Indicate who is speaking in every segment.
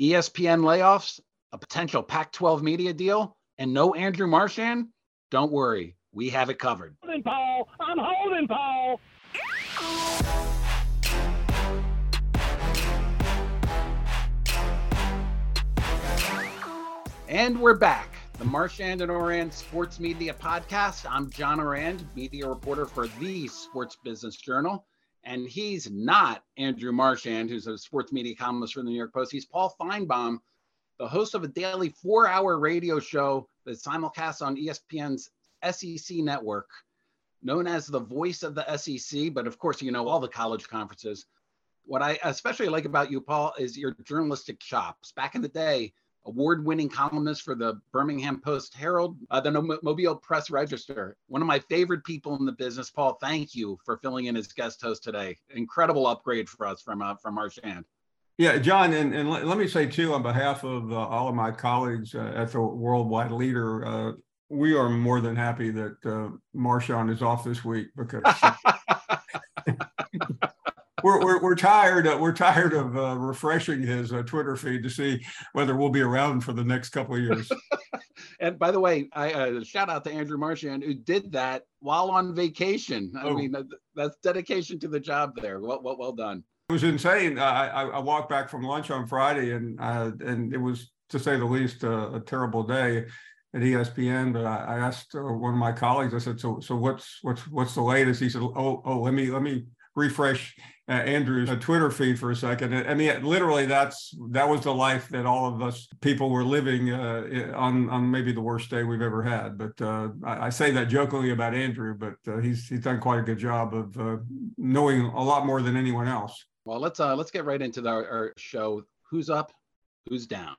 Speaker 1: ESPN layoffs, a potential Pac 12 media deal, and no Andrew Marchand? Don't worry, we have it covered.
Speaker 2: Holding, Paul. I'm holding, Paul.
Speaker 1: And we're back. The Marchand and Ourand Sports Media Podcast. I'm John Ourand, media reporter for the Sports Business Journal. And he's not Andrew Marchand, who's a sports media columnist for the New York Post. He's Paul Finebaum, the host of a daily four hour radio show that simulcasts on ESPN's SEC network, known as the voice of the SEC. But of course, you know all the college conferences. What I especially like about you, Paul, is your journalistic chops. Back in the day, award-winning columnist for the Birmingham Post Herald, uh, the Mobile Press Register. One of my favorite people in the business. Paul, thank you for filling in as guest host today. Incredible upgrade for us from uh, from Marchand.
Speaker 3: Yeah, John, and, and let, let me say too, on behalf of uh, all of my colleagues uh, at the Worldwide Leader, uh, we are more than happy that uh, Marchand is off this week because we're, we're, we're tired. Uh, we're tired of uh, refreshing his uh, Twitter feed to see whether we'll be around for the next couple of years.
Speaker 1: and by the way, I uh, shout out to Andrew Marchand who did that while on vacation. I oh. mean, that's dedication to the job there. Well, well, well done.
Speaker 3: It was insane. I, I, I walked back from lunch on Friday, and uh, and it was to say the least a terrible day at ESPN. But I, I asked uh, one of my colleagues. I said, "So so what's what's what's the latest?" He said, "Oh oh let me let me refresh uh, Andrew's uh, Twitter feed for a second. I mean, literally, that's that was the life that all of us people were living uh, on on maybe the worst day we've ever had. But uh, I, I, say that jokingly about Andrew, but uh, he's he's done quite a good job of uh, knowing a lot more than anyone else.
Speaker 1: Well, let's let's get right into the, our show. Who's up? Who's down?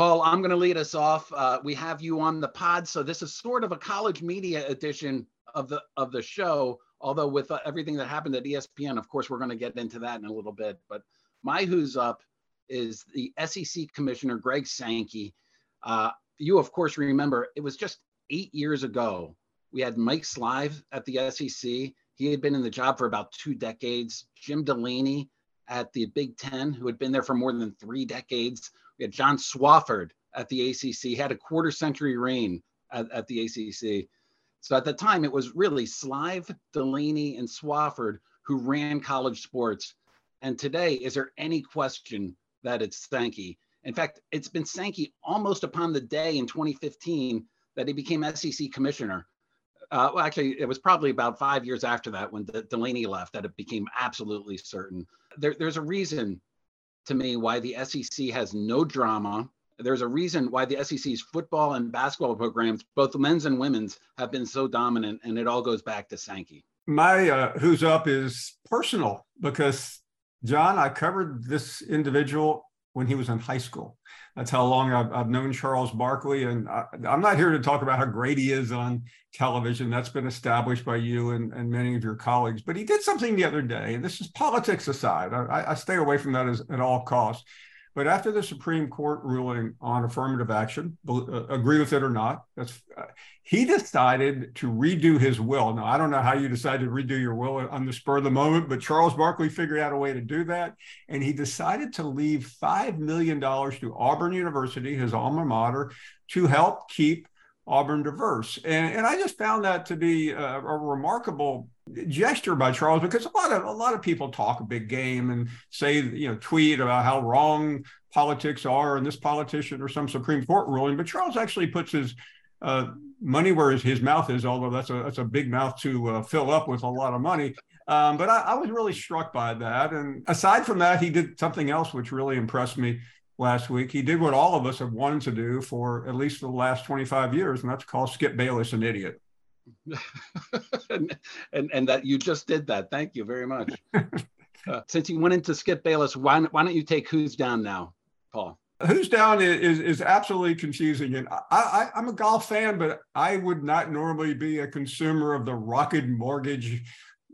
Speaker 1: Paul, I'm going to lead us off. Uh, we have you on the pod, so this is sort of a college media edition of the of the show. Although with uh, everything that happened at ESPN, of course, we're going to get into that in a little bit. But my who's up is the SEC Commissioner Greg Sankey. Uh, you, of course, remember it was just eight years ago. We had Mike Slive at the SEC. He had been in the job for about two decades. Jim Delany at the Big Ten, who had been there for more than three decades. John Swofford at the ACC, had a quarter century reign at, at the ACC. So at the time, it was really Slive, Delany, and Swofford who ran college sports. And today, is there any question that it's Sankey? In fact, it's been Sankey almost upon the day in 2015 that he became SEC commissioner. Uh, well, actually, it was probably about five years after that when De- Delany left that it became absolutely certain. There, there's a reason to me why the SEC has no drama. There's a reason why the SEC's football and basketball programs, both men's and women's, have been so dominant, and it all goes back to Sankey.
Speaker 3: My uh, who's up is personal because John, I covered this individual when he was in high school. That's how long I've, I've known Charles Barkley. And I, am not here to talk about how great he is on television. That's been established by you and, and many of your colleagues. But he did something the other day, and this is politics aside. I, I stay away from that as, at all costs. But after the Supreme Court ruling on affirmative action, uh, agree with it or not, that's uh, he decided to redo his will. Now I don't know how you decided to redo your will on the spur of the moment, but Charles Barkley figured out a way to do that, and he decided to leave five million dollars to Auburn University, his alma mater, to help keep Auburn diverse. And, and I just found that to be a, a remarkable gesture by Charles because a lot of a lot of people talk a big game and say you know tweet about how wrong politics are and this politician or some Supreme Court ruling, but Charles actually puts his uh, money where his, his mouth is, although that's a that's a big mouth to uh, fill up with a lot of money. Um, but I, I was really struck by that. And aside from that, he did something else which really impressed me last week. He did what all of us have wanted to do for at least the last 25 years, and that's call Skip Bayless an idiot.
Speaker 1: and, and, and that you just did that. Thank you very much. Uh, since you went into Skip Bayless, why, why don't you take who's down now, Paul?
Speaker 3: Who's down is, is absolutely confusing. And I, I, am a golf fan, but I would not normally be a consumer of the Rocket Mortgage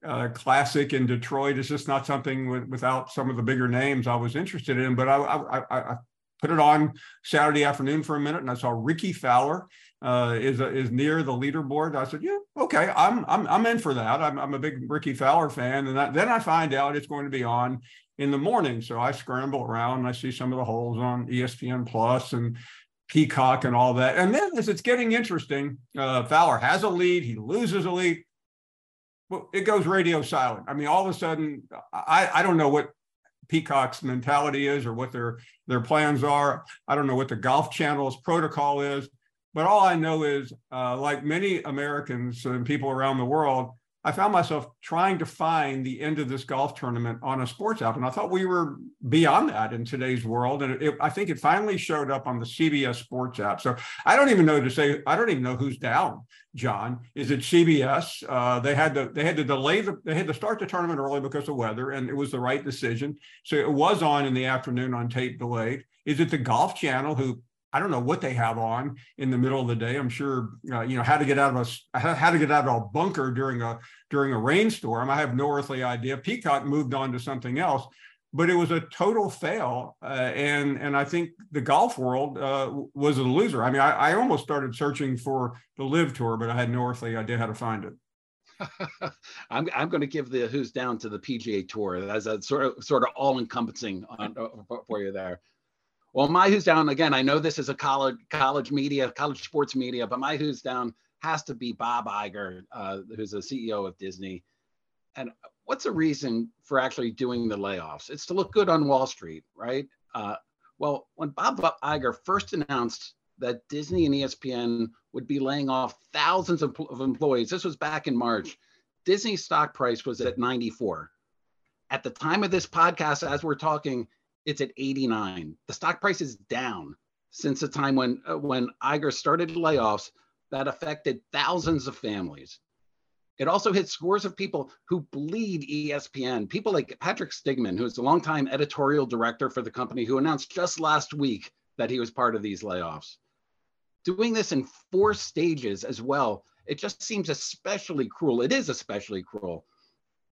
Speaker 3: uh, Classic in Detroit. It's just not something with, without some of the bigger names I was interested in. But I, I, I, I put it on Saturday afternoon for a minute and I saw Rickie Fowler uh, is is near the leaderboard. I said, yeah, okay, I'm I'm I'm in for that. I'm I'm a big Rickie Fowler fan, and I, then I find out it's going to be on in the morning. So I scramble around and I see some of the holes on ESPN Plus and Peacock and all that. And then as it's getting interesting, uh, Fowler has a lead, he loses a lead. Well, it goes radio silent. I mean, all of a sudden, I, I don't know what Peacock's mentality is or what their their plans are. I don't know what the Golf Channel's protocol is, but all I know is, uh, like many Americans and people around the world, I found myself trying to find the end of this golf tournament on a sports app. And I thought we were beyond that in today's world. And it, I think it finally showed up on the CBS sports app. So I don't even know to say, I don't even know who's down, John. Is it CBS? Uh, they had to, they had to delay the, they had to start the tournament early because of weather and it was the right decision. So it was on in the afternoon on tape delayed. Is it the golf channel who I don't know what they have on in the middle of the day. I'm sure uh, you know how to get out of a how to get out of a bunker during a during a rainstorm. I have no earthly idea. Peacock moved on to something else, but it was a total fail. Uh, and and I think the golf world uh, was a loser. I mean, I, I almost started searching for the LIV Tour, but I had no earthly idea how to find it.
Speaker 1: I'm I'm going to give the who's down to the PGA Tour as a sort of sort of all encompassing for you there. Well, my who's down again. I know this is a college college media, college sports media, but my who's down has to be Bob Iger, uh, who's the CEO of Disney. And what's the reason for actually doing the layoffs? It's to look good on Wall Street, right? Uh, well, when Bob Iger first announced that Disney and ESPN would be laying off thousands of, of employees, this was back in March. Disney's stock price was at 94. At the time of this podcast, as we're talking, it's at 89. The stock price is down since the time when uh, when Iger started layoffs that affected thousands of families. It also hit scores of people who bleed ESPN. People like Patrick Stiegman, who's a longtime editorial director for the company, who announced just last week that he was part of these layoffs. Doing this in four stages as well, it just seems especially cruel. It is especially cruel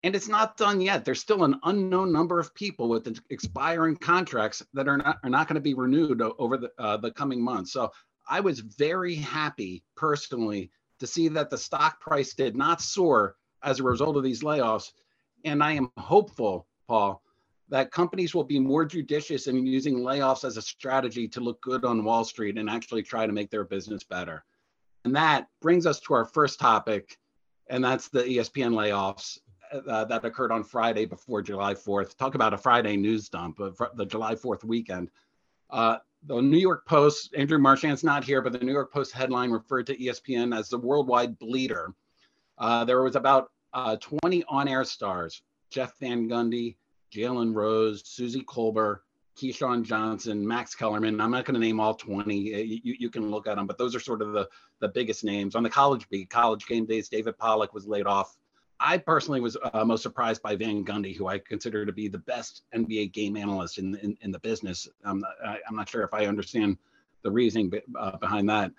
Speaker 1: and it's not done yet. There's still an unknown number of people with expiring contracts that are not are not going to be renewed over the uh, the coming months. So I was very happy personally to see that the stock price did not soar as a result of these layoffs, and I am hopeful, Paul, that companies will be more judicious in using layoffs as a strategy to look good on Wall Street and actually try to make their business better. And that brings us to our first topic, and that's the ESPN layoffs uh, that occurred on Friday before July 4th. Talk about a Friday news dump of the July 4th weekend. Uh, the New York Post, Andrew Marchand's not here, but the New York Post headline referred to ESPN as the worldwide bleeder. Uh, there was about uh, 20 on-air stars: Jeff Van Gundy, Jalen Rose, Suzy Kolber, Keyshawn Johnson, Max Kellerman. I'm not going to name all 20. You, you, can look at them, but those are sort of the, the biggest names. On the college beat, college game days, David Pollack was laid off. I personally was uh, most surprised by Van Gundy, who I consider to be the best NBA game analyst in in, in the business. I, am not sure if I understand the reasoning uh, behind that.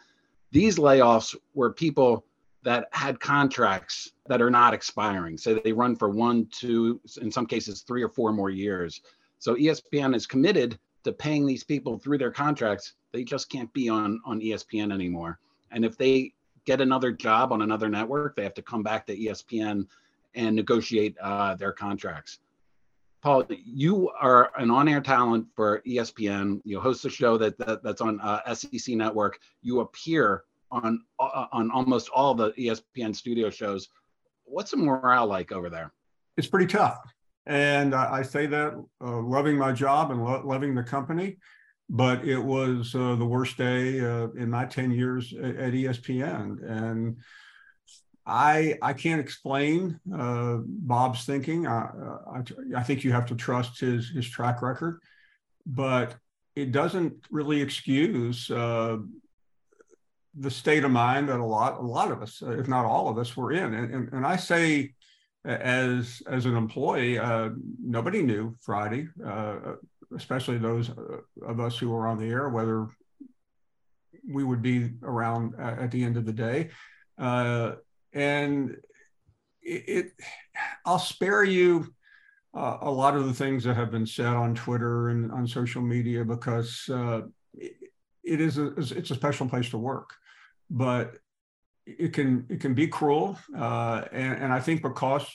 Speaker 1: These layoffs were people that had contracts that are not expiring, so they run for one, two, in some cases three or four more years. So ESPN is committed to paying these people through their contracts. They just can't be on on ESPN anymore. And if they get another job on another network, they have to come back to ESPN and negotiate uh, their contracts. Paul, you are an on-air talent for ESPN. You host a show that, that that's on uh, SEC Network. You appear on uh, on almost all the ESPN studio shows. What's the morale like over there?
Speaker 3: It's pretty tough, and I, I say that uh, loving my job and lo- loving the company but it was uh, the worst day uh, in my 10 years at, ESPN. And I, I can't explain uh, Bob's thinking. I, I, I, think you have to trust his, his track record, but it doesn't really excuse uh, the state of mind that a lot, a lot of us, if not all of us, were in. And, and, and I say, as as an employee, uh, nobody knew Friday. Uh, especially those uh, of us who were on the air, whether we would be around at the end of the day. Uh, and it, it, I'll spare you uh, a lot of the things that have been said on Twitter and on social media because uh, it, it is a, it's a special place to work. but it can it can be cruel, uh, and, and I think because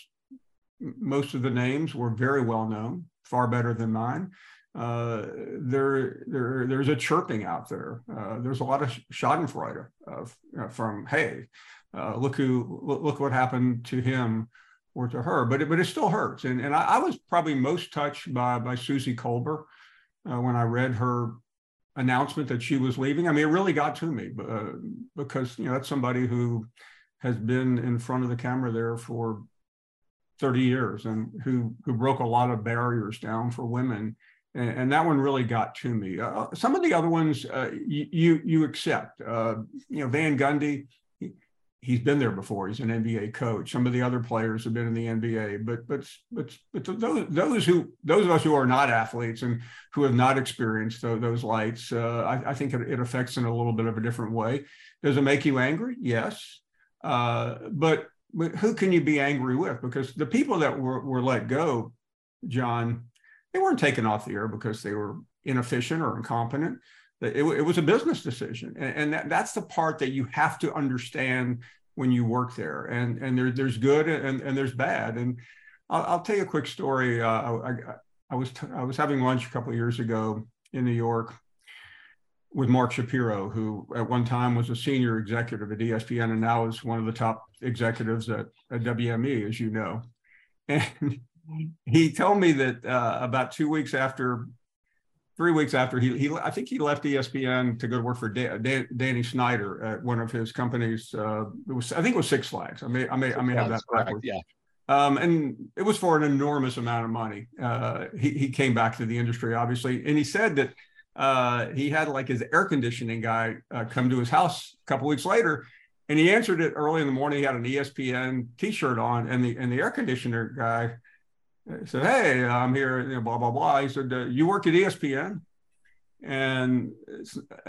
Speaker 3: most of the names were very well known, far better than mine. Uh, there, there, there's a chirping out there. Uh, there's a lot of Schadenfreude of, uh, from, hey, uh, look who, look what happened to him or to her, but it, but it still hurts. And, and I, I was probably most touched by, by Suzy Kolber uh, when I read her announcement that she was leaving. I mean, it really got to me uh, because, you know, that's somebody who has been in front of the camera there for 30 years and who who broke a lot of barriers down for women. And, and that one really got to me. Uh, some of the other ones uh, you you accept. Uh, you know van gundy he's been there before. He's an nba coach. Some of the other players have been in the nba but but but, but those those who those of us who are not athletes and who have not experienced those, those lights uh, I, I, think it, it affects in a little bit of a different way. Does it make you angry? Yes. Uh, but who can you be angry with? Because the people that were, were let go, John, they weren't taken off the air because they were inefficient or incompetent. It, it was a business decision. And, and that, that's the part that you have to understand when you work there. And, and there, there's good and, and there's bad. And I'll, I'll tell you a quick story. Uh, I, I, was t- I was having lunch a couple of years ago in New York with Mark Shapiro, who at one time was a senior executive at ESPN and now is one of the top executives at, at WME, as you know. And he told me that uh, about two weeks after, three weeks after he, he, I think he left ESPN to go to work for da- da- Danny Snyder at one of his companies. Uh, it was, I think it was Six Flags. I may, I may, I may have that
Speaker 1: correct. Yeah.
Speaker 3: Um, and it was for an enormous amount of money. Uh, he, he came back to the industry, obviously, and he said that uh, he had like his air conditioning guy uh, come to his house a couple weeks later, and he answered it early in the morning. He had an ESPN T-shirt on, and the and the air conditioner guy said, "Hey, I'm here." You know, blah blah blah. He said, uh, "You work at ESPN?" And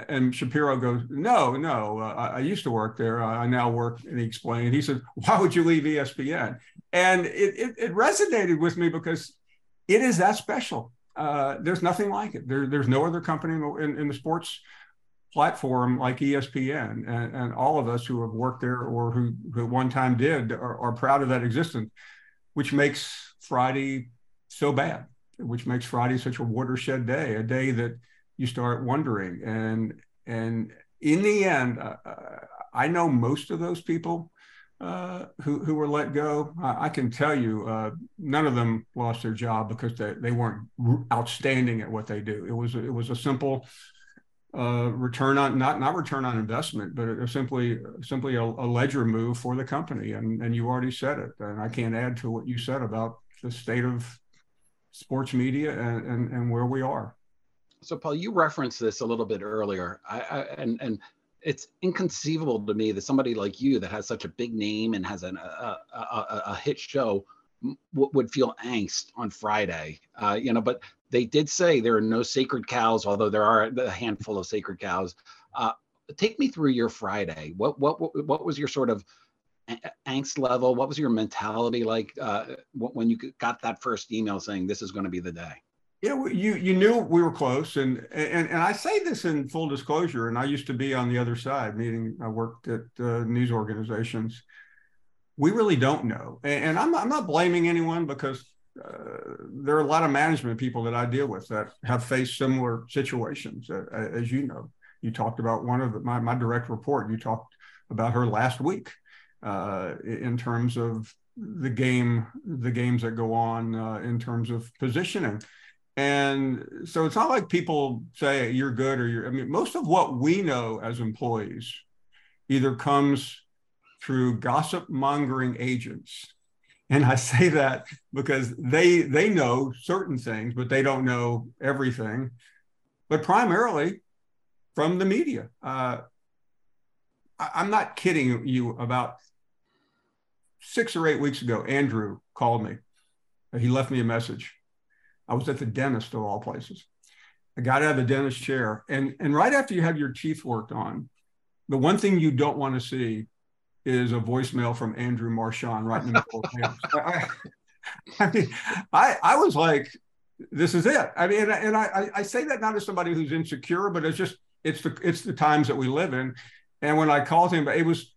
Speaker 3: and Shapiro goes, "No, no. Uh, I, I, used to work there. I now work." And he explained. He said, "Why would you leave ESPN?" And it, it, it resonated with me because it is that special uh, there's nothing like it. There, there's no other company in in, in the, sports platform like ESPN, and, and, all of us who have worked there or who, who one time did are, are proud of that existence, which makes Friday so bad, which makes Friday such a watershed day, a day that you start wondering. And and in the end, uh, I know most of those people uh, who who were let go, I, I can tell you, uh, none of them lost their job because they, they weren't outstanding at what they do. It was it was a simple uh, return on not not return on investment, but it simply simply a, a, ledger move for the company. And and you already said it, and I can't add to what you said about the state of sports media and and, and where we are.
Speaker 1: So Paul, you referenced this a little bit earlier, I, I and and it's inconceivable to me that somebody like you that has such a big name and has an, a, a, a, hit show w- would feel angst on Friday. Uh, you know, but they did say there are no sacred cows, although there are a handful of sacred cows. Uh, take me through your Friday. What what, what was your sort of angst level? What was your mentality like uh, when you got that first email saying this is going to be the day?
Speaker 3: Yeah, you you knew we were close, and and and I say this in full disclosure. And I used to be on the other side, meaning I worked at uh, news organizations. We really don't know, and, and I'm I'm not blaming anyone because uh, there are a lot of management people that I deal with that have faced similar situations, uh, as you know. You talked about one of the, my my direct report. You talked about her last week uh, in terms of the game, the games that go on uh, in terms of positioning and so it's not like people say you're good or you're, I mean, most of what we know as employees either comes through gossip mongering agents. And I say that because they they know certain things, but they don't know everything. But primarily from the media. Uh, I, I'm not kidding you. About six or eight weeks ago, Andrew called me. He left me a message I was at the dentist of all places. I got out of the dentist chair, and and right after you have your teeth worked on, the one thing you don't want to see is a voicemail from Andrew Marchand right in the middle of I, I mean, I I was like, this is it. I mean, and I I say that not as somebody who's insecure, but it's just it's the it's the times that we live in, And when I called him, but it was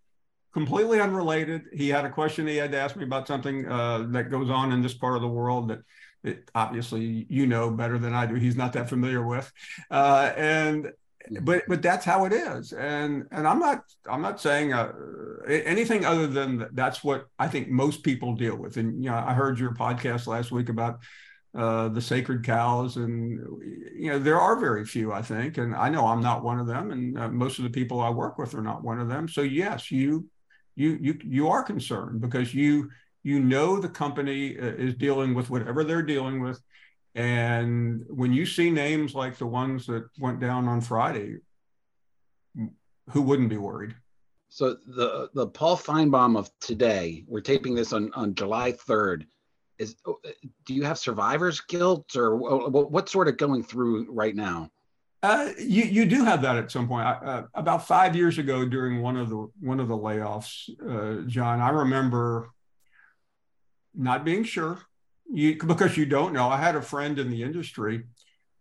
Speaker 3: completely unrelated. He had a question he had to ask me about something uh, that goes on in this part of the world that it, obviously you know better than I do. He's not that familiar with, uh, and but but that's how it is. And and I'm not I'm not saying uh, anything other than that that's what I think most people deal with. And you know, I heard your podcast last week about uh, the sacred cows, and you know there are very few, I think, and I know I'm not one of them, and uh, most of the people I work with are not one of them. So yes, you you you you are concerned because you you know the company uh, is dealing with whatever they're dealing with, and when you see names like the ones that went down on Friday, who wouldn't be worried?
Speaker 1: So the the Paul Finebaum of today, we're taping this on on July third is oh, do you have survivor's guilt or what's sort of going through right now?
Speaker 3: Uh, you you do have that at some point. Uh, about five years ago, during one of the one of the layoffs, uh, John, I remember not being sure, you because you don't know. I had a friend in the industry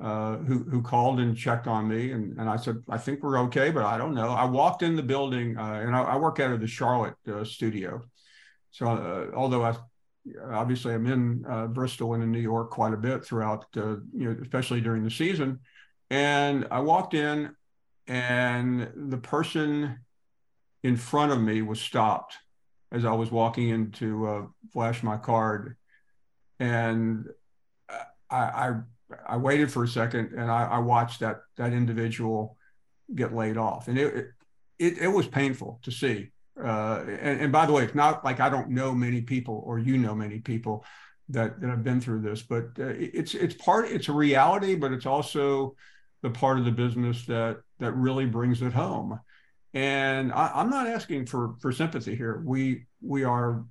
Speaker 3: uh, who who called and checked on me, and and I said I think we're okay, but I don't know. I walked in the building, uh, and I, I, work out of the Charlotte studio, so although I obviously I'm in Bristol and in New York quite a bit throughout, you know, especially during the season. And I walked in, and the person in front of me was stopped as I was walking in to uh, flash my card, and I, I, I waited for a second, and I, I watched that that individual get laid off, and it, it it was painful to see. Uh, and, and, by the way, it's not like I don't know many people or you know many people that, that have been through this, but uh, it's it's part it's a reality, but it's also the part of the business that that really brings it home. And I, am not asking for for sympathy here. We we are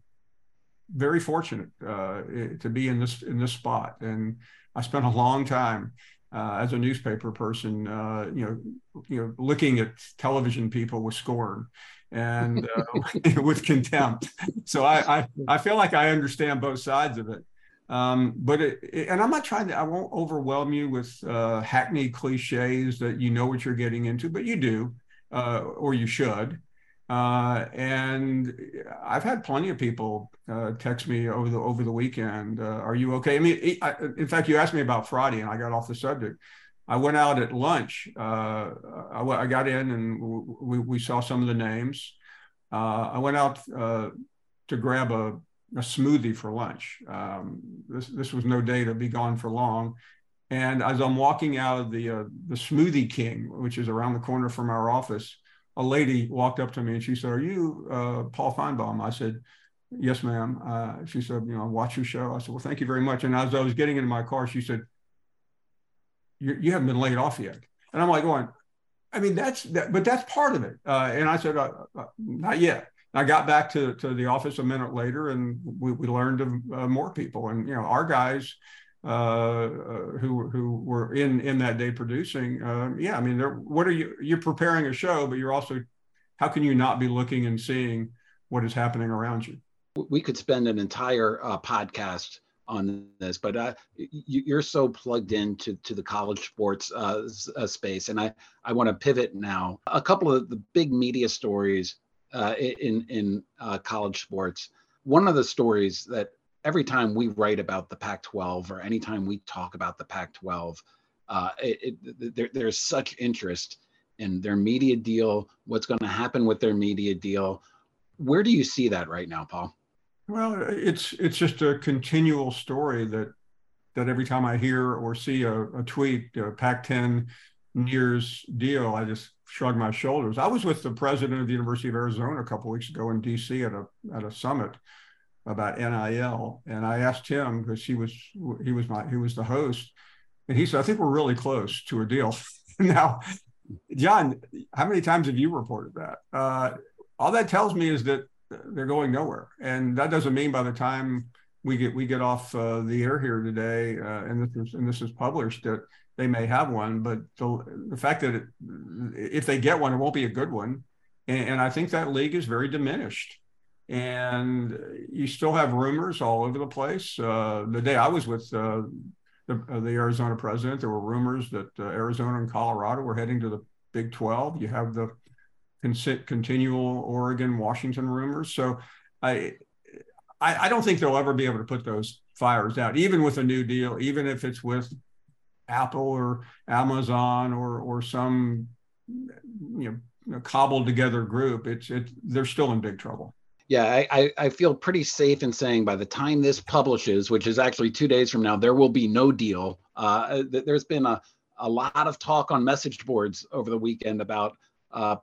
Speaker 3: very fortunate uh, to be in this in this spot, and I spent a long time uh, as a newspaper person, uh, you know, you know, looking at television people with scorn and uh, with contempt. So I, I, I feel like I understand both sides of it. Um, but it, and I'm not trying to I won't overwhelm you with uh, hackneyed cliches that you know what you're getting into, but you do uh, or you should. Uh, and I've had plenty of people uh, text me over the over the weekend. Uh, are you okay? I mean, I, in fact, you asked me about Friday, and I got off the subject. I went out at lunch. Uh, I, I, got in and we, we saw some of the names. Uh, I went out uh, to grab a, a, smoothie for lunch. Um, this, this was no day to be gone for long. And as I'm walking out of the, uh, the Smoothie King, which is around the corner from our office, a lady walked up to me and she said, Are you uh, Paul Finebaum? I said, Yes, ma'am. Uh, she said, You know, I watch your show. I said, Well, thank you very much. And as I was getting into my car, she said, you, you haven't been laid off yet. And I'm like going, I mean, that's that, but that's part of it. Uh, and I said, uh, uh, not yet. I got back to, to the office a minute later and we, we learned of uh, more people. And, you know, our guys uh, uh, who, who were in, in that day producing, um, yeah, I mean, what are you, you're preparing a show, but you're also, how can you not be looking and seeing what is happening around you?
Speaker 1: We could spend an entire podcast on this, but uh, you, are so plugged into to the college sports uh, uh, space, and I I want to pivot now. A couple of the big media stories uh, in in uh, college sports. One of the stories that every time we write about the Pac-12 or anytime we talk about the Pac-12, uh, it, it, there, there's such interest in their media deal. What's going to happen with their media deal? Where do you see that right now, Paul?
Speaker 3: Well, it's it's just a continual story that that every time I hear or see a, a tweet, a Pac-10 years deal, I just shrugged my shoulders. I was with the president of the University of Arizona a couple weeks ago in D.C. at a at a summit about NIL, and I asked him because he was he was my he was the host, and he said, "I think we're really close to a deal." now, John, how many times have you reported that? Uh, all that tells me is that they're going nowhere. And that doesn't mean by the time we get we get off uh, the air here today, uh, and this is and this is published that they may have one, but the, the fact that it, if they get one, it won't be a good one. And, and I think that league is very diminished. And you still have rumors all over the place. Uh, the day I was with uh, the, uh, the, Arizona president, there were rumors that uh, Arizona and Colorado were heading to the Big 12. You have the continual Oregon Washington rumors. So I, I, I don't think they'll ever be able to put those fires out, even with a new deal, even if it's with Apple or Amazon or or some you know cobbled together group. It's it they're still in big trouble.
Speaker 1: Yeah, I, I feel pretty safe in saying by the time this publishes, which is actually two days from now, there will be no deal. Uh, there's been a, a lot of talk on message boards over the weekend about uh,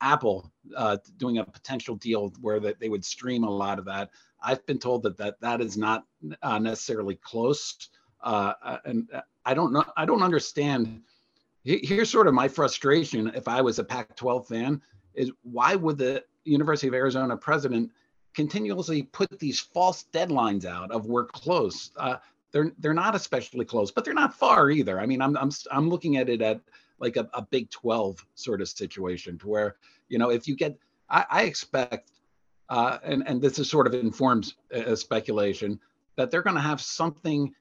Speaker 1: Apple uh, doing a potential deal where that they would stream a lot of that. I've been told that that, that is not uh, necessarily close. Uh, uh, and I don't know. I don't understand. Here's sort of my frustration. If I was a Pac-12 fan, is why would the University of Arizona president continuously put these false deadlines out of we're close? Uh, they're they're not especially close, but they're not far either. I mean, I'm I'm I'm looking at it at like a, a Big 12 sort of situation to where you know if you get I, I expect uh, and and this is sort of informs uh, speculation that they're going to have something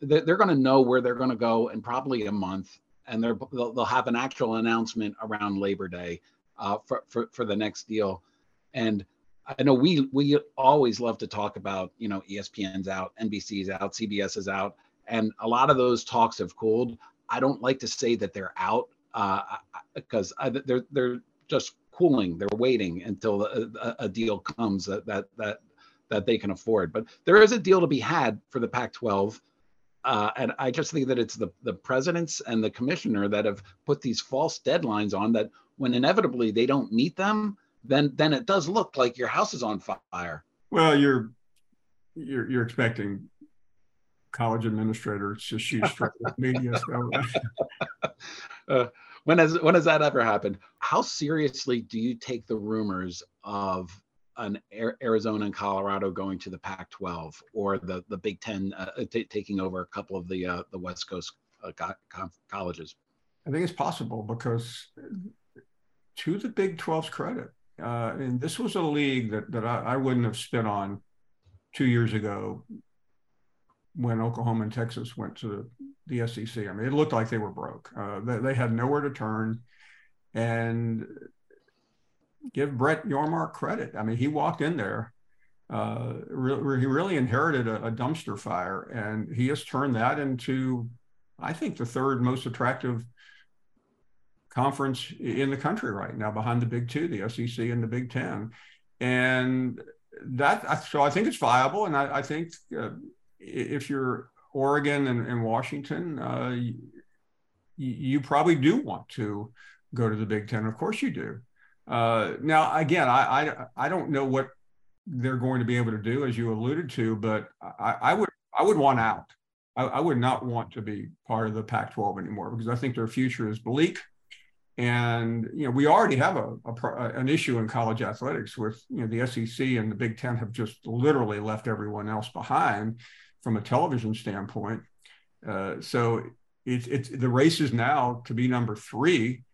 Speaker 1: they're going to know where they're going to go in probably a month and they're they'll, have an actual announcement around labor day uh, for, for for the next deal. And i know we we always love to talk about you know espn's out nbc's out cbs is out and a lot of those talks have cooled. I don't like to say that they're out because uh, they're they're just cooling. They're waiting until a, a deal comes that that that that they can afford. But there is a deal to be had for the pac 12 uh, and I just think that it's the, the presidents and the commissioner that have put these false deadlines on that when inevitably they don't meet them, then then it does look like your house is on fire.
Speaker 3: Well, you're you're you're expecting college administrators to shoot straight with media.
Speaker 1: Uh, when has when has that ever happened? How seriously do you take the rumors of an Arizona and Colorado going to the Pac-12 or the the Big Ten uh, uh, t- taking over a couple of the uh, the West Coast uh, co- colleges?
Speaker 3: I think it's possible because to the Big 12's credit, uh, and this was a league that that I, I, wouldn't have spit on two years ago when Oklahoma and Texas went to the, the SEC. I mean, it looked like they were broke. Uh, they, they had nowhere to turn, and give Brett Yormark credit. I mean, he walked in there. Uh, re- he really inherited a, a, dumpster fire, and he has turned that into, I think, the third most attractive conference in the country right now, behind the Big Two, the SEC and the Big Ten. And that, so I think it's viable, and I, I think uh, if you're Oregon and, and Washington, uh, you, you probably do want to go to the Big Ten. Of course, you do. Uh, now, again, I, I I don't know what they're going to be able to do, as you alluded to, but I, I would I would want out. I, I, would not want to be part of the Pac-12 anymore because I think their future is bleak. And you know, we already have a, a, an issue in college athletics with you know the SEC and the Big Ten have just literally left everyone else behind from a television standpoint. Uh, so it's it's the race is now to be number three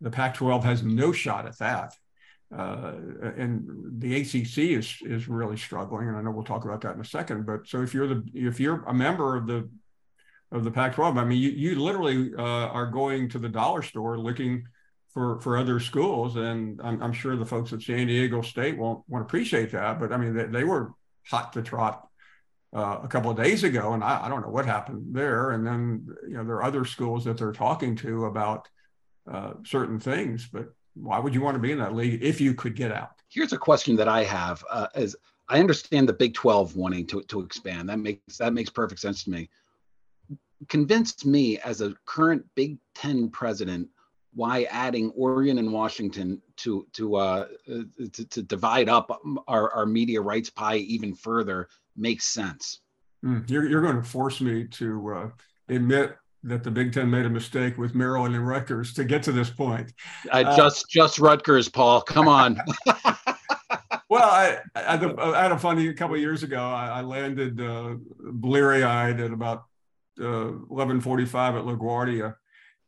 Speaker 3: the Pac-12 has no shot at that. Uh, and the ACC is is really struggling, and I know we'll talk about that in a second. But so if you're the if you're a member of the of the Pac-12, I mean, you you literally uh, are going to the dollar store looking for for other schools, and I'm, I'm sure the folks at San Diego State won't won't appreciate that. But I mean, they, they were hot to trot uh, a couple of days ago, and I, I don't know what happened there. And then you know there are other schools that they're talking to about uh, certain things. But why would you want to be in that league if you could get out?
Speaker 1: Here's a question that I have: uh, Is I understand the Big 12 wanting to to expand. That makes that makes perfect sense to me. Convince me as a current Big Ten president why adding Oregon and Washington to to uh, to, to divide up our, our media rights pie even further makes sense.
Speaker 3: Mm, you're, you're going to force me to uh, admit that the Big Ten made a mistake with Maryland and Rutgers to get to this point.
Speaker 1: Uh, uh, just just Rutgers, Paul. Come on.
Speaker 3: well, I, I, I, had a funny couple years ago. I, I landed uh, bleary-eyed at about uh, 11:45 at LaGuardia,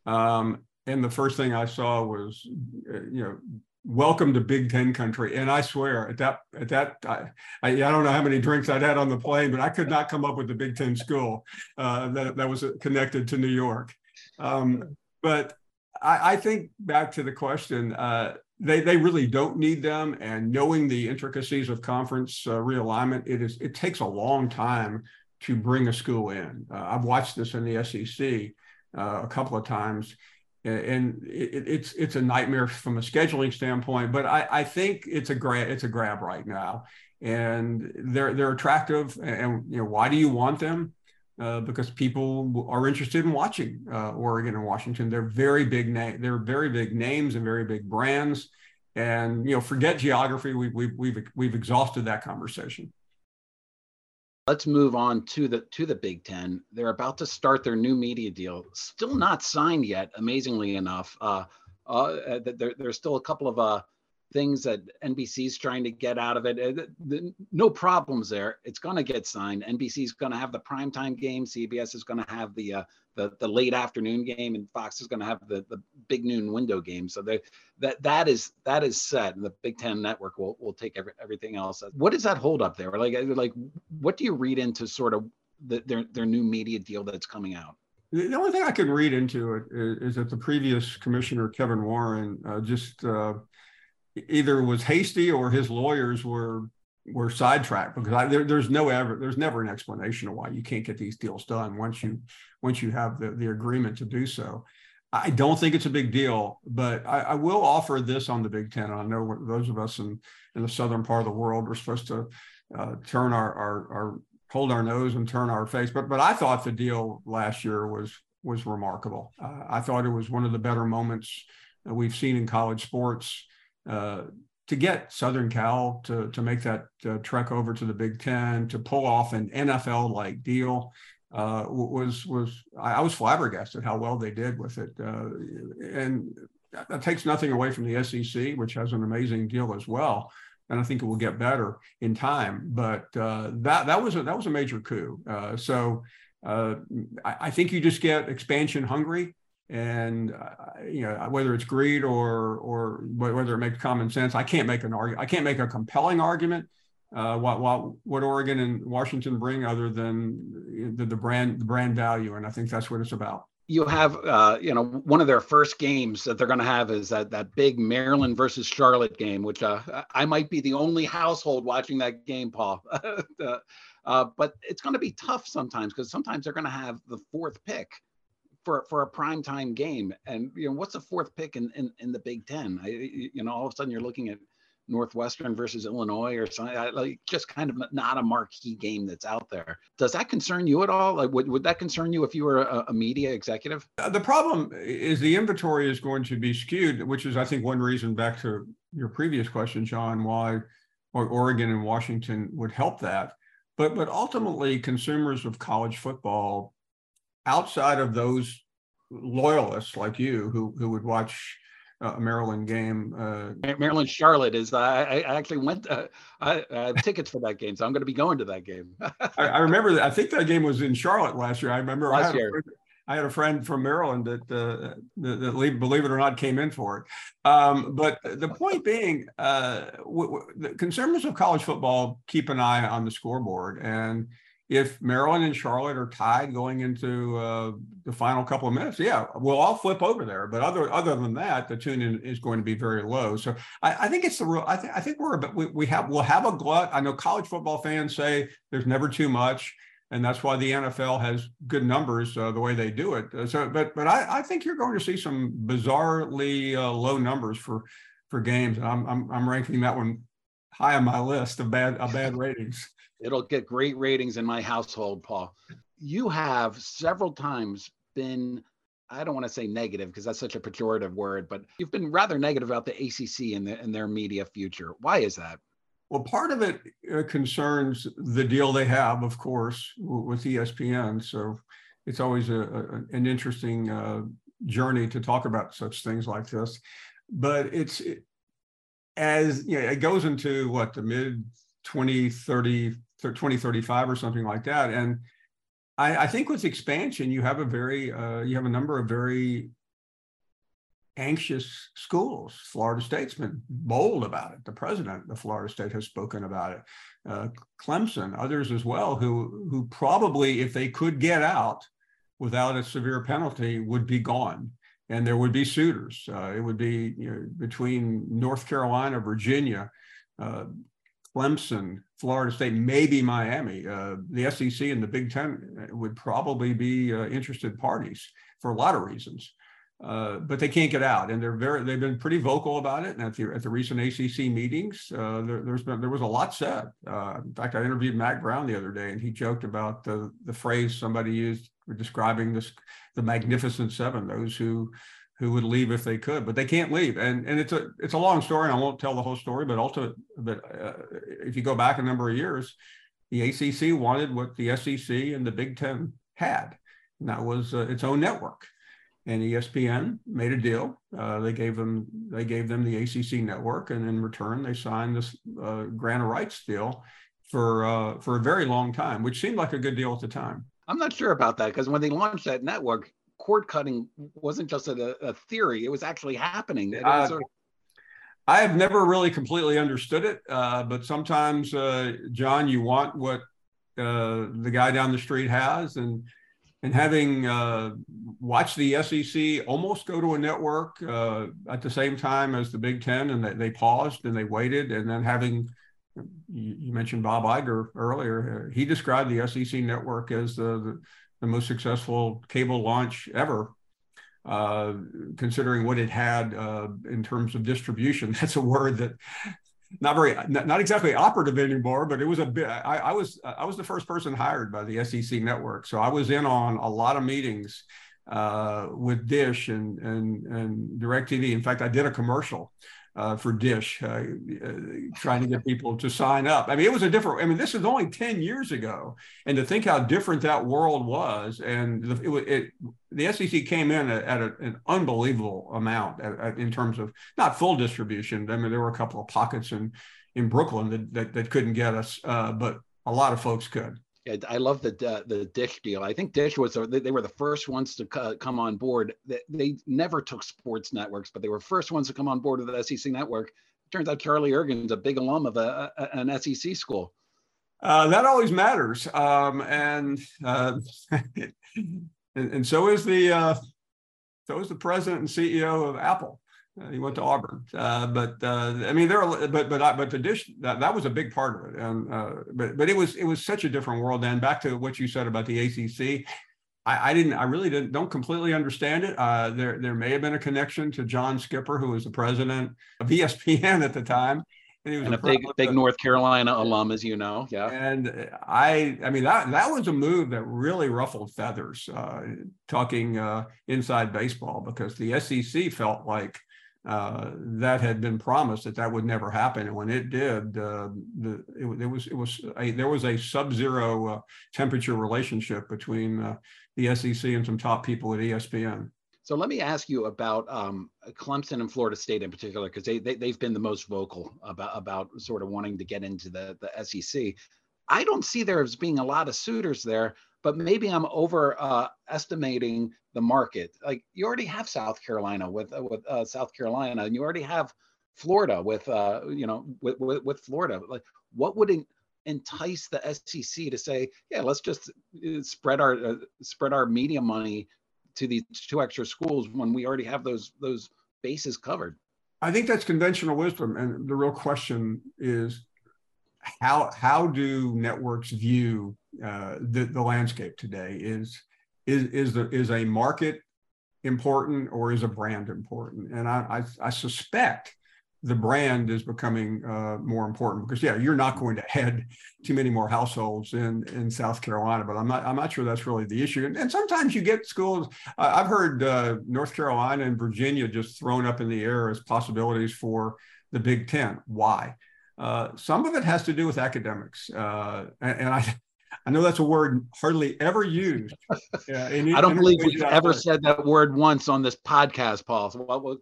Speaker 3: um, and the first thing I saw was, uh, you know, welcome to Big Ten country. And I swear at that, at that, I, I, don't know how many drinks I'd had on the plane, but I could not come up with the Big Ten school uh, that, that was connected to New York. Um, but I, I, think back to the question, uh, they they really don't need them. And knowing the intricacies of conference uh, realignment, it is it takes a long time to bring a school in. Uh, I've watched this in the SEC uh, a couple of times, and it, it's it's a nightmare from a scheduling standpoint. But I, I think it's a grab it's a grab right now, and they're they're attractive. And you know why do you want them? Uh, because people are interested in watching uh, Oregon and Washington. They're very big name. They're very big names and very big brands. And you know, forget geography. We, we, we've we've exhausted that conversation.
Speaker 1: Let's move on to the to the Big Ten. They're about to start their new media deal. Still not signed yet. Amazingly enough, uh, uh, there, there's still a couple of uh, things that NBC's trying to get out of it. Uh, no problems there. It's going to get signed. NBC's going to have the primetime game. CBS is going to have the uh, the the late afternoon game, and Fox is going to have the the big noon window game. So they, that that is that is set, and the Big Ten Network will will take every, everything else. What does that hold up there? Like like what do you read into sort of the, their their new media deal that's coming out?
Speaker 3: The only thing I can read into it is, is that the previous commissioner Kevin Warren uh, just uh, either was hasty or his lawyers were were sidetracked because I, there, there's no ever there's never an explanation of why you can't get these deals done once you once you have the, the agreement to do so. I don't think it's a big deal, but I, I will offer this on the Big Ten. I know those of us in, in the southern part of the world are supposed to uh, turn our, our, our hold our nose and turn our face, but but I thought the deal last year was was remarkable. Uh, I thought it was one of the better moments we've seen in college sports. Uh, to get Southern Cal to, to make that uh, trek over to the Big Ten, to pull off an NFL like deal, uh, was was I, was flabbergasted how well they did with it, uh, and that takes nothing away from the SEC, which has an amazing deal as well, and I think it will get better in time. But uh, that that was a that was a major coup. Uh, so uh, I, I, think you just get expansion hungry and uh, you know whether it's greed or or whether it makes common sense i can't make an argument i can't make a compelling argument uh, what, what what oregon and washington bring other than the, the brand the brand value and i think that's what it's about.
Speaker 1: You have uh, you know one of their first games that they're going to have is that that big maryland versus charlotte game which uh, i might be the only household watching that game paul. Uh, uh, but it's going to be tough sometimes because sometimes they're going to have the fourth pick for for a prime time game. And you know, what's the fourth pick in in, in the Big Ten? I, you know, all of a sudden you're looking at Northwestern versus Illinois or something like just kind of not a marquee game that's out there. Does that concern you at all? Like, would, would that concern you if you were a, a media executive?
Speaker 3: Uh, the problem is the inventory is going to be skewed, which is, I think, one reason back to your previous question, John, why or Oregon and Washington would help that. But but ultimately, consumers of college football outside of those loyalists like you who who would watch a Maryland game. Uh,
Speaker 1: Maryland Charlotte is. I, I actually went. Uh, I, I, have tickets for that game, so I'm going to be going to that game.
Speaker 3: I, I, remember. That, I think that game was in Charlotte last year. I remember.
Speaker 1: Last
Speaker 3: I had,
Speaker 1: year.
Speaker 3: Friend, I had a friend from Maryland that, uh, that, that, believe it or not, came in for it. Um, but the point being, uh, w- w- the consumers of college football keep an eye on the scoreboard, and if Maryland and Charlotte are tied going into uh, the final couple of minutes, yeah, we'll all flip over there. But other other than that, the tune in is going to be very low. So I, I think it's the real. I think I think we're a we, we have we'll have a glut. I know college football fans say there's never too much, and that's why the NFL has good numbers uh, the way they do it. Uh, so, but but I, I think you're going to see some bizarrely uh, low numbers for for games. I'm I'm, I'm ranking that one high on my list of bad of bad ratings.
Speaker 1: It'll get great ratings in my household, Paul. You have several times been, I don't want to say negative because that's such a pejorative word, but you've been rather negative about the ACC and, the, and their media future. Why is that?
Speaker 3: Well, part of it uh, concerns the deal they have, of course, with ESPN. So it's always a, a an interesting uh, journey to talk about such things like this. But it's it, as you know, it goes into what the mid 2030 2035 or something like that. And I, I think with expansion, you have a very, uh, you have a number of very anxious schools. Florida State's been bold about it. The president of Florida State has spoken about it. Uh, Clemson, others as well, who who probably, if they could get out without a severe penalty, would be gone. and there would be suitors. Uh, it would be you know, between North Carolina, Virginia, uh, Clemson, Florida State, maybe Miami. Uh, the SEC and the Big Ten would probably be uh, interested parties for a lot of reasons. Uh, but they can't get out, and they're very. They've been pretty vocal about it. And at the at the recent ACC meetings, uh, there, has been there was a lot said. Uh, in fact, I interviewed Mack Brown the other day, and he joked about the the phrase somebody used describing this the Magnificent Seven, those who who would leave if they could, but they can't leave. And and it's a it's a long story. And I won't tell the whole story, but also, but uh, if you go back a number of years, the ACC wanted what the SEC and the Big Ten had, and that was uh, its own network and ESPN made a deal. Uh, they gave them they gave them the ACC network, and in return, they signed this uh, grant of rights deal for uh, for a very long time, which seemed like a good deal at the time.
Speaker 1: I'm not sure about that because when they launched that network, cord cutting wasn't just a, a theory; it was actually happening. It was
Speaker 3: uh, I have never really completely understood it, uh, but sometimes, uh, John, you want what the guy down the street has, and and having uh, watched the SEC almost go to a network uh, at the same time as the Big Ten, and they, they paused and they waited, and then having you, mentioned Bob Iger earlier, he described the SEC network as the, the, most successful cable launch ever. Uh, considering what it had uh, in terms of distribution, that's a word that not very not, not, exactly operative anymore but it was a bit I, I, was i was the first person hired by the sec network so i was in on a lot of meetings uh, with dish and and and directv in fact i did a commercial uh, for Dish, uh, uh, trying to get people to sign up. I mean, it was a different. I mean, this is only ten years ago, and to think how different that world was, and the, it, it, the SEC came in at, at a, an unbelievable amount at, at, in terms of not full distribution. I mean, there were a couple of pockets in in Brooklyn that that, that couldn't get us, uh, but a lot of folks could.
Speaker 1: I love the uh, the Dish deal. I think Dish was they were the first ones to come on board. They, they never took sports networks, but they were first ones to come on board with the SEC network. It Turns out Charlie Ergen's a big alum of a, a an SEC school.
Speaker 3: Uh, that always matters, um, and, uh, and, and so is the uh, so is the president and CEO of Apple. Uh, he went to Auburn, uh, but uh, I mean, there. Are, but but but the dish that, that was a big part of it, and uh, but but it was it was such a different world. then. back to what you said about the ACC, I, I didn't. I really didn't. Don't completely understand it. Uh, there there may have been a connection to John Skipper, who was the president of ESPN at the time.
Speaker 1: And he was and a, a big, big North Carolina alum, as you know. Yeah.
Speaker 3: And I, I mean, that that was a move that really ruffled feathers, uh, talking uh, inside baseball, because the SEC felt like uh, that had been promised that that would never happen, and when it did, uh, the it, it, was it was a, there was a sub-zero uh, temperature relationship between uh, the SEC and some top people at ESPN.
Speaker 1: So let me ask you about um, Clemson and Florida State in particular, because they, they they've been the most vocal about about sort of wanting to get into the the SEC. I don't see there as being a lot of suitors there, but maybe I'm overestimating uh, the market. Like you already have South Carolina with uh, with uh, South Carolina, and you already have Florida with uh, you know with, with, with Florida. Like what would entice the SEC to say, yeah, let's just uh, spread our uh, spread our media money to these two extra schools when we already have those those bases covered.
Speaker 3: I think that's conventional wisdom, and the real question is how how do networks view uh, the the landscape today? Is is is the is a market important or is a brand important? And I I, I suspect the brand is becoming uh, more important because yeah, you're not going to head too many more households in in South Carolina, but I'm not I'm not sure that's really the issue. And, and sometimes you get schools. Uh, I've heard uh, North Carolina and Virginia just thrown up in the air as possibilities for the Big Ten. Why? Uh, some of it has to do with academics, uh, and, and I I know that's a word hardly ever used.
Speaker 1: Yeah, I don't believe we've ever said that word once on this podcast, Paul. So what, what,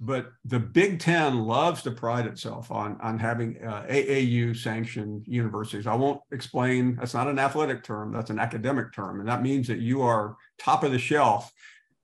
Speaker 3: but the Big Ten loves to pride itself on on having uh, AAU sanctioned universities. I won't explain. That's not an athletic term. That's an academic term, and that means that you are top of the shelf.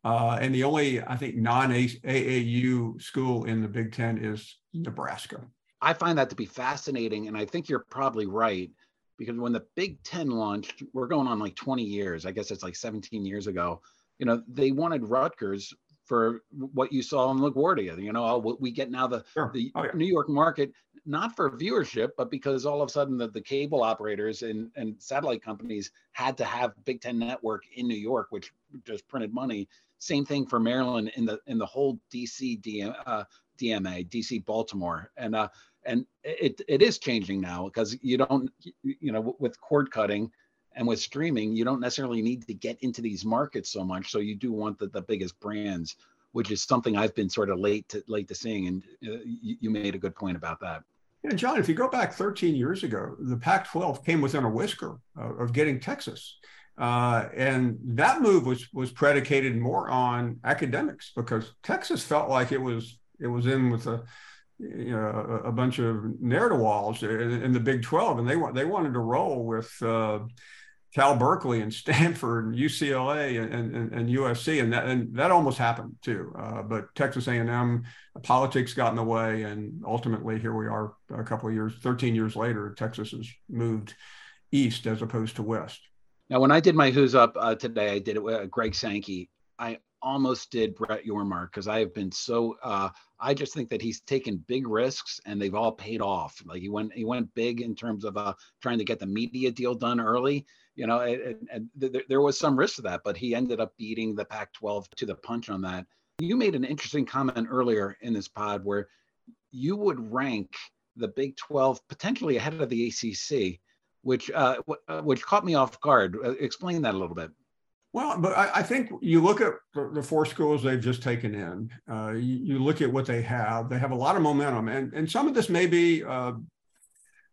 Speaker 3: Uh, and the only, I think, non AAU school in the Big Ten is Nebraska.
Speaker 1: I find that to be fascinating, and I think you're probably right because when the Big Ten launched, we're going on like 20 years. I guess it's like 17 years ago. You know, they wanted Rutgers for what you saw in LaGuardia. You know, oh, we get now the sure. the oh, yeah. New York market not for viewership, but because all of a sudden the, the cable operators and, and satellite companies had to have Big Ten Network in New York, which just printed money. Same thing for Maryland in the in the whole DC DM, uh, DMA, DC Baltimore, and uh, and it it is changing now because you don't you know with cord cutting and with streaming you don't necessarily need to get into these markets so much. So you do want the, the biggest brands which is something i've been sort of late to late to seeing. And uh, you, you, made a good point about that.
Speaker 3: Yeah john if you go back 13 years ago the pac 12 came within a whisker of, of getting texas. Uh, and that move was was predicated more on academics because texas felt like it was it was in with a you know, a, bunch of ne'er do wells in, the Big 12, and they want they wanted to roll with uh, Cal Berkeley and Stanford and UCLA and, and, and, USC, and that and that almost happened too. Uh, but Texas A&M politics got in the way, and ultimately here we are a couple of years, 13 years later, Texas has moved east as opposed to west.
Speaker 1: Now, when I did my Who's Up uh, today, I did it with Greg Sankey. I almost did Brett Yormark because I have been so. Uh, I just think that he's taken big risks and they've all paid off. Like he went, he went big in terms of uh, trying to get the media deal done early. You know, and, and th- there was some risk to that, but he ended up beating the Pac-12 to the punch on that. You made an interesting comment earlier in this pod where you would rank the Big 12 potentially ahead of the ACC, which uh, w- uh, which caught me off guard. Uh, explain that a little bit.
Speaker 3: Well, but I, I, think you look at the, four schools they've just taken in. Uh, you, you, look at what they have. They have a lot of momentum, and and some of this may be, uh,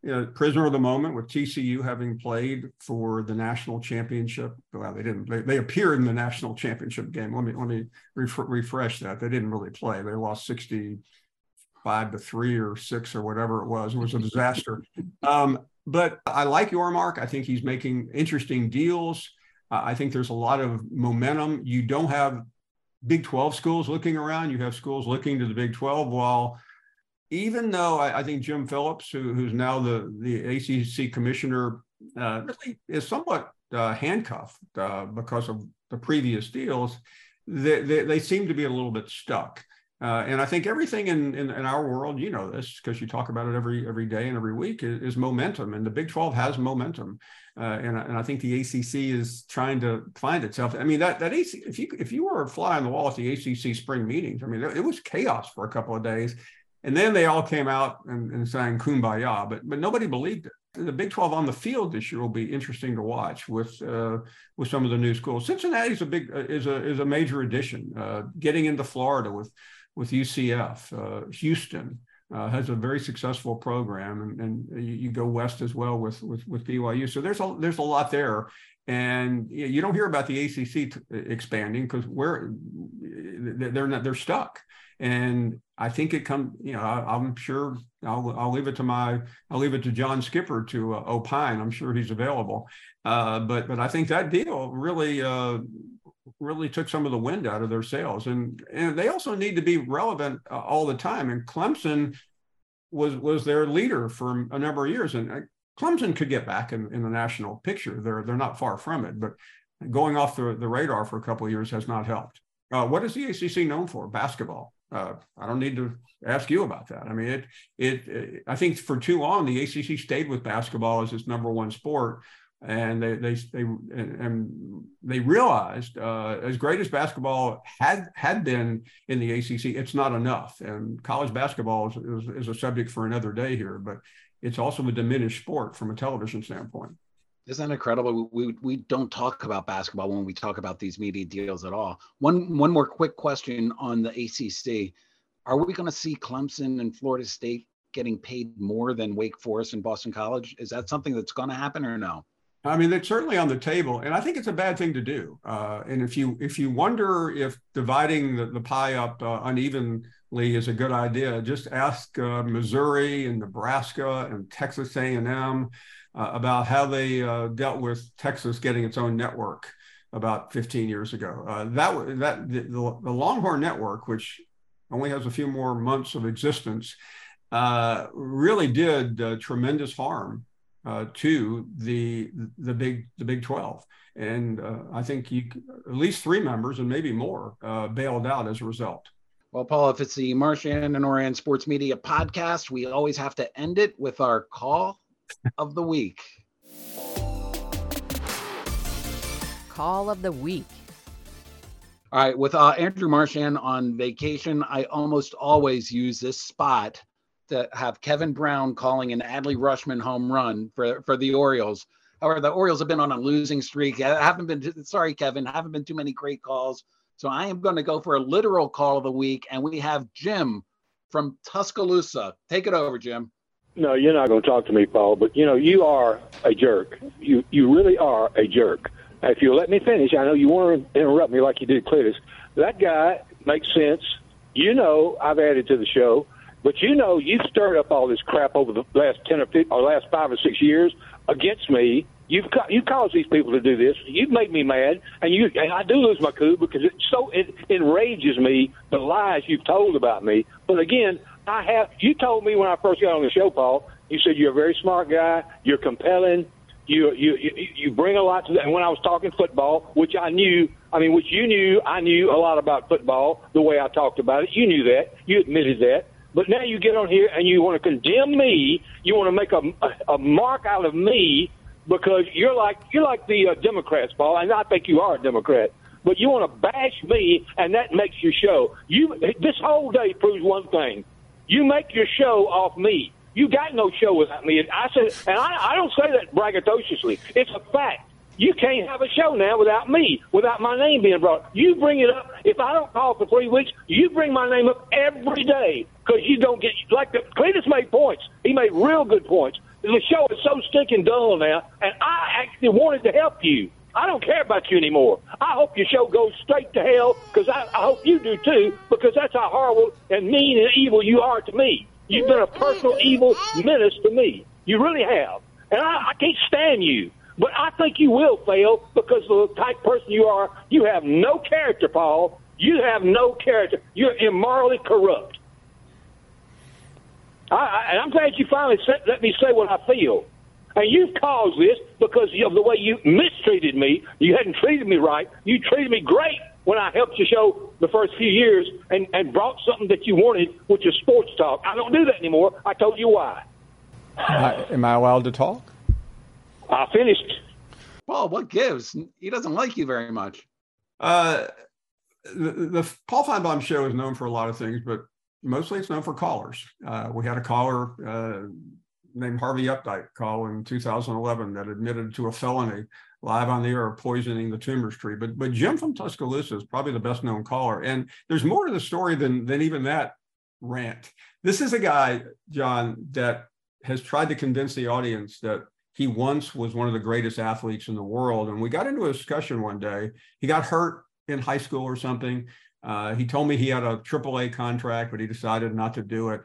Speaker 3: you know, prisoner of the moment with TCU having played for the national championship. Well, they didn't. They, they appeared in the national championship game. Let me let me ref- refresh that. They didn't really play. They lost sixty five to three or six or whatever it was. It was a disaster. Um, but I like Yormark. I think he's making interesting deals. Uh, I think there's a lot of momentum. You don't have Big 12 schools looking around. You have schools looking to the Big 12. While even though I, I think Jim Phillips, who, who's now the, the ACC commissioner, uh, really is somewhat uh, handcuffed uh, because of the previous deals, they, they, they, seem to be a little bit stuck. Uh, and I think everything in, in, in our world, you know this because you talk about it every every day and every week, is, is momentum. And the Big 12 has momentum. Uh, and, and I think the ACC is trying to find itself. I mean, that that AC, if you if you were a fly on the wall at the ACC spring meetings, I mean, it was chaos for a couple of days, and then they all came out and, and sang "Kumbaya," but but nobody believed it. The Big 12 on the field this year will be interesting to watch with uh, with some of the new schools. Cincinnati is a big uh, is a is a major addition. Uh, getting into Florida with with UCF, uh, Houston uh, has a very successful program, and, and you, you, go west as well with, with with BYU. So there's a there's a lot there, and you don't hear about the ACC t- expanding because we're they're not they're stuck. And I think it comes, you know, I, am sure I'll, I'll leave it to my, I'll leave it to John Skipper to uh, opine. I'm sure he's available. Uh, but, but I think that deal really, uh, really took some of the wind out of their sails. And, and they also need to be relevant uh, all the time. And Clemson was, was their leader for a number of years. And uh, Clemson could get back in, in the national picture. They're, they're not far from it, but going off the, the radar for a couple of years has not helped. Uh, what is the ACC known for? Basketball. Uh, I don't need to ask you about that. I mean, it, it, it, I think for too long the ACC stayed with basketball as its number one sport, and they they they and they realized uh, as great as basketball had had been in the ACC, it's not enough. And college basketball is, is, is a subject for another day here, but it's also a diminished sport from a television standpoint.
Speaker 1: Isn't that incredible? We, we don't talk about basketball when we talk about these media deals at all. One one more quick question on the ACC: Are we going to see Clemson and Florida State getting paid more than Wake Forest and Boston College? Is that something that's going to happen or no?
Speaker 3: I mean, it's certainly on the table, and I think it's a bad thing to do. Uh, and if you if you wonder if dividing the, the pie up uh, unevenly is a good idea, just ask uh, Missouri and Nebraska and Texas A&M uh, about how they uh, dealt with Texas getting its own network about 15 years ago. Uh, that that the, the, Longhorn Network, which only has a few more months of existence, really did tremendous harm uh, to the the big the Big Twelve, and uh, I think you at least three members and maybe more uh, bailed out as a result.
Speaker 1: Well, Paul, if it's the Marchand and Ourand Sports Media podcast, we always have to end it with our call of the week.
Speaker 4: Call of the week.
Speaker 1: All right, with uh, Andrew Marchand on vacation, I almost always use this spot to have Kevin Brown calling an Adley Rutschman home run for, for the Orioles. However, the Orioles have been on a losing streak. I haven't been, sorry, Kevin, haven't been too many great calls. So I am going to go for a literal call of the week. And we have Jim from Tuscaloosa. Take it over, Jim.
Speaker 5: No, you're not going to talk to me, Paul, but you know, you are a jerk. You, you really are a jerk. If you'll let me finish, I know you want to interrupt me like you did Cletus. That guy makes sense. You know, I've added to the show. But you know, you've stirred up all this crap over the last ten or 15, or last five or six years against me. You've ca- you caused these people to do this. You've made me mad, and you and I do lose my cool because it so it enrages me the lies you've told about me. But again, I have. You told me when I first got on the show, Paul. You said you're a very smart guy. You're compelling. You you you, you bring a lot to that. And when I was talking football, which I knew, I mean, which you knew, I knew a lot about football. The way I talked about it, you knew that. You admitted that. But now you get on here and you want to condemn me. You want to make a, a, mark out of me because you're like you're like the uh, Democrats, Paul, and I think you are a Democrat. But you want to bash me, and that makes your show. You this whole day proves one thing: you make your show off me. You got no show without me. And I said, and I, I don't say that braggadociously. It's a fact. You can't have a show now without me, without my name being brought. You bring it up. If I don't call for three weeks, you bring my name up every day because you don't get like the Cletus made points. He made real good points. The show is so stinking dull now, and I actually wanted to help you. I don't care about you anymore. I hope your show goes straight to hell because I, I hope you do too because that's how horrible and mean and evil you are to me. You've been a personal evil menace to me. You really have. And I, I can't stand you. But I think you will fail because of the type person you are. You have no character, Paul. You have no character. You're immorally corrupt. I, I, and I'm glad you finally set, let me say what I feel. And you've caused this because of the way you mistreated me. You hadn't treated me right. You treated me great when I helped you show the first few years and, and brought something that you wanted, which is sports talk. I don't do that anymore. I told you why.
Speaker 3: Uh, am I allowed to talk?
Speaker 5: I finished.
Speaker 1: Paul, what gives? He doesn't like you very much.
Speaker 3: Uh, the, the Paul Finebaum show is known for a lot of things, but mostly it's known for callers. Uh, we had a caller uh, named Harvey Updike call in 2011 that admitted to a felony live on the air of poisoning the Toomer's tree. But but Jim from Tuscaloosa is probably the best known caller, and there's more to the story than than even that rant. This is a guy, John, that has tried to convince the audience that he once was one of the greatest athletes in the world. And we got into a discussion one day. He got hurt in high school or something. Uh, he told me he had a AAA contract, but he decided not to do it.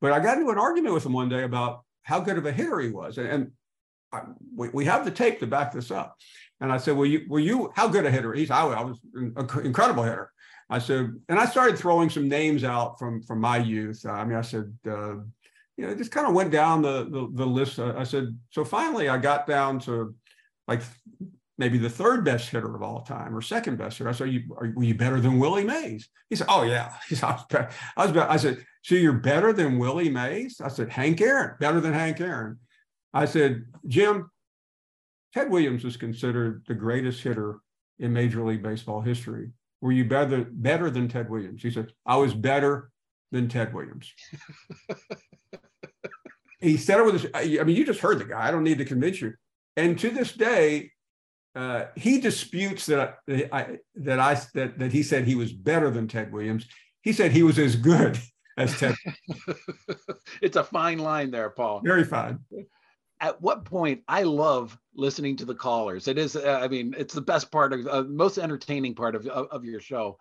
Speaker 3: But I got into an argument with him one day about how good of a hitter he was. And, and I, we, we have the tape to back this up. And I said, well, you, were you, how good a hitter? He's, I, I was an incredible hitter. I said, and I started throwing some names out from, from my youth. I mean, I said, uh, you know, just kind of went down the, the, the list. I said, so finally I got down to like maybe the third best hitter of all time or second best hitter. I said, you, are, were you better than Willie Mays? He said, oh yeah. He said, I was. I was better. I said, so you're better than Willie Mays? I said, Hank Aaron, better than Hank Aaron. I said, Jim, Ted Williams is considered the greatest hitter in Major League Baseball history. Were you better, better than Ted Williams? He said, I was better than Ted Williams. he said it with his, I mean, you just heard the guy. I don't need to convince you. And to this day, uh, he disputes that I, that I that that he said he was better than Ted Williams. He said he was as good as Ted.
Speaker 1: it's a fine line there, Paul.
Speaker 3: Very fine.
Speaker 1: At what point I love listening to the callers. It is, uh, I mean, it's the best part of uh, most entertaining part of, of, of your show.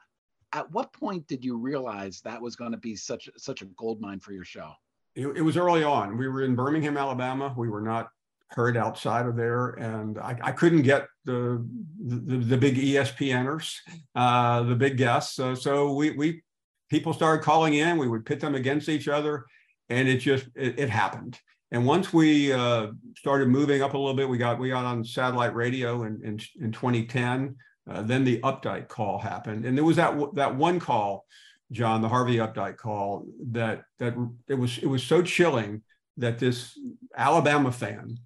Speaker 1: At what point did you realize that was going to be such such a gold mine for your show?
Speaker 3: It, it was early on. We were in Birmingham, Alabama. We were not heard outside of there, and I, I couldn't get the, the the, big ESPNers, uh, the big guests. Uh, so we we people started calling in. We would pit them against each other, and it just it, it happened. And once we uh, started moving up a little bit, we got we got on satellite radio in in, in 2010. Uh, then the Updike call happened, and there was that that one call, John, the Harvey Updike call that that it was it was so chilling that this Alabama fan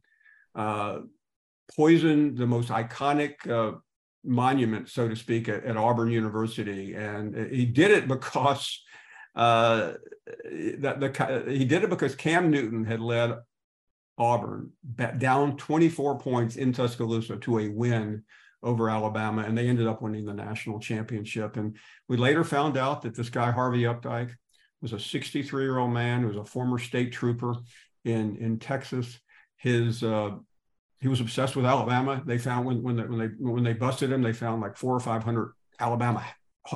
Speaker 3: uh, poisoned the most iconic uh, monument, so to speak, at, at, Auburn University, and he did it because uh, that the he did it because Cam Newton had led Auburn down 24 points in Tuscaloosa to a win over Alabama, and they ended up winning the national championship. And we later found out that this guy Harvey Updike was a 63 year old man who was a former state trooper in in Texas. His uh, he was obsessed with Alabama. They found when when they, when they when they busted him, they found like four or five hundred Alabama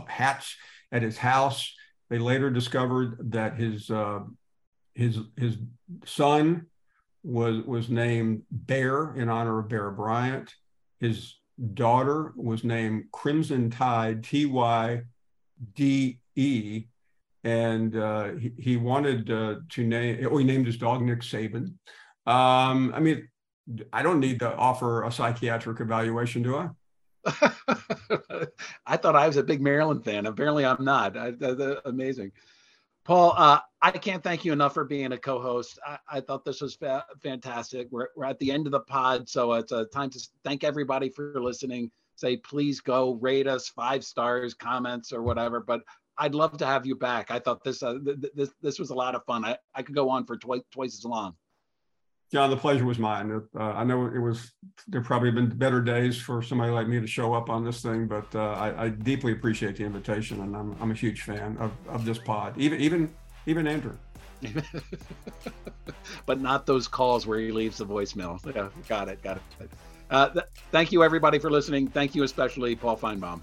Speaker 3: hats at his house. They later discovered that his uh, his his son was was named Bear in honor of Bear Bryant. His daughter was named Crimson Tide T Y D E, and uh, he, he wanted uh, to name. Oh, he named his dog Nick Saban. Um, I mean, I don't need to offer a psychiatric evaluation, do I?
Speaker 1: I thought I was a big Maryland fan. Apparently, I'm not. I, amazing. Paul, uh, I can't thank you enough for being a co-host. I, I thought this was fa- fantastic. We're, we're at the end of the pod, so it's a time to thank everybody for listening. Say, please go rate us five stars, comments, or whatever. But I'd love to have you back. I thought this uh, th- this this was a lot of fun. I, I could go on for twice twice as long.
Speaker 3: John, the pleasure was mine. Uh, I know it was, there probably have been better days for somebody like me to show up on this thing, but uh, I, I, deeply appreciate the invitation and I'm, I'm a huge fan of, of this pod, even, even, even Andrew.
Speaker 1: but not those calls where he leaves the voicemail. Yeah, got it. Got it. Uh, th- thank you, everybody, for listening. Thank you, especially Paul Finebaum.